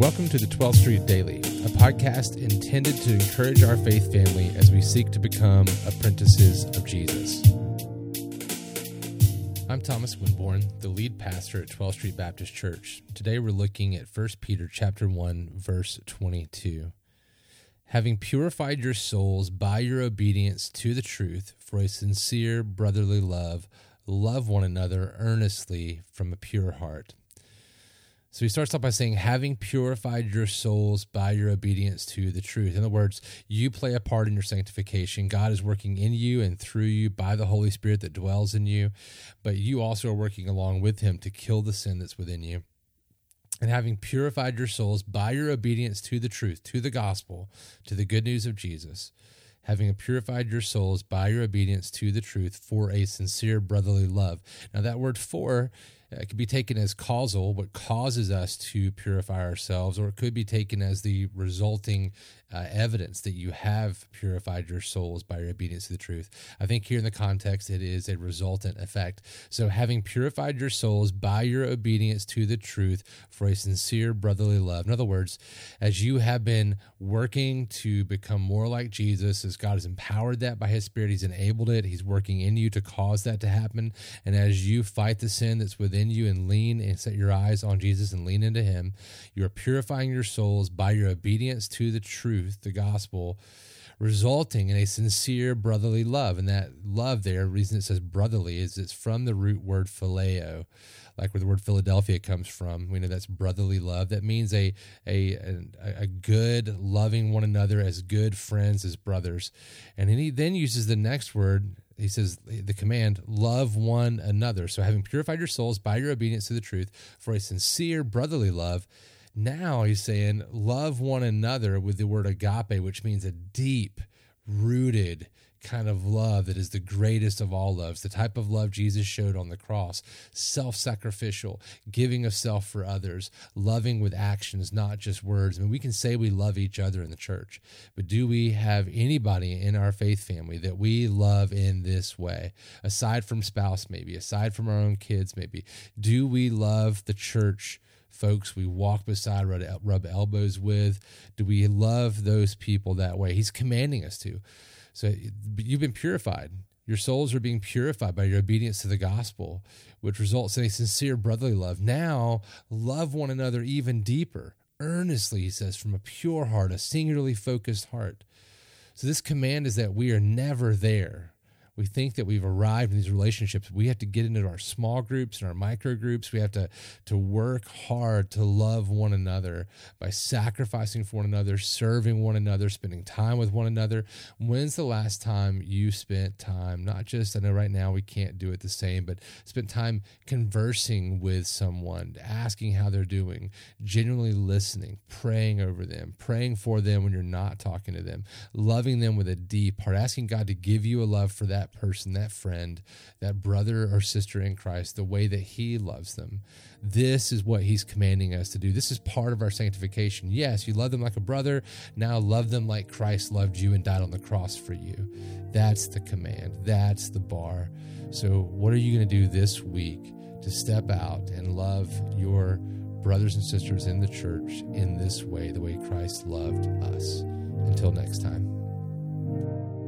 Welcome to the 12th Street Daily, a podcast intended to encourage our faith family as we seek to become apprentices of Jesus. I'm Thomas Winborn, the lead pastor at 12th Street Baptist Church. Today we're looking at 1 Peter chapter 1 verse 22. Having purified your souls by your obedience to the truth for a sincere brotherly love, love one another earnestly from a pure heart. So he starts off by saying, having purified your souls by your obedience to the truth. In other words, you play a part in your sanctification. God is working in you and through you by the Holy Spirit that dwells in you, but you also are working along with him to kill the sin that's within you. And having purified your souls by your obedience to the truth, to the gospel, to the good news of Jesus, having purified your souls by your obedience to the truth for a sincere brotherly love. Now, that word for it could be taken as causal, what causes us to purify ourselves, or it could be taken as the resulting uh, evidence that you have purified your souls by your obedience to the truth. I think here in the context, it is a resultant effect. So, having purified your souls by your obedience to the truth for a sincere brotherly love. In other words, as you have been working to become more like Jesus, as God has empowered that by His Spirit, He's enabled it, He's working in you to cause that to happen. And as you fight the sin that's within you and lean and set your eyes on Jesus and lean into Him, you are purifying your souls by your obedience to the truth truth, the gospel, resulting in a sincere brotherly love. And that love there, reason it says brotherly, is it's from the root word phileo, like where the word Philadelphia comes from. We know that's brotherly love. That means a, a, a, a good loving one another as good friends, as brothers. And he then uses the next word, he says the command love one another. So having purified your souls by your obedience to the truth for a sincere brotherly love now he's saying, love one another with the word agape, which means a deep, rooted kind of love that is the greatest of all loves, the type of love Jesus showed on the cross self sacrificial, giving of self for others, loving with actions, not just words. I mean, we can say we love each other in the church, but do we have anybody in our faith family that we love in this way? Aside from spouse, maybe, aside from our own kids, maybe, do we love the church? folks we walk beside, rub elbows with? Do we love those people that way? He's commanding us to. So you've been purified. Your souls are being purified by your obedience to the gospel, which results in a sincere brotherly love. Now, love one another even deeper, earnestly, he says, from a pure heart, a singularly focused heart. So, this command is that we are never there we think that we've arrived in these relationships we have to get into our small groups and our micro groups. We have to to work hard to love one another by sacrificing for one another serving one another spending time with one another. When's the last time you spent time not just i know right now we can't do it the same but spent time conversing with someone asking how they're doing genuinely listening praying over them praying for them when you're not talking to them loving them with a deep heart asking god to give you a love for person, that friend, that brother or sister in Christ the way that He loves them. This is what He's commanding us to do. This is part of our sanctification. Yes, you love them like a brother. Now love them like Christ loved you and died on the cross for you. That's the command. That's the bar. So, what are you going to do this week to step out and love your brothers and sisters in the church in this way, the way Christ loved us? Until next time.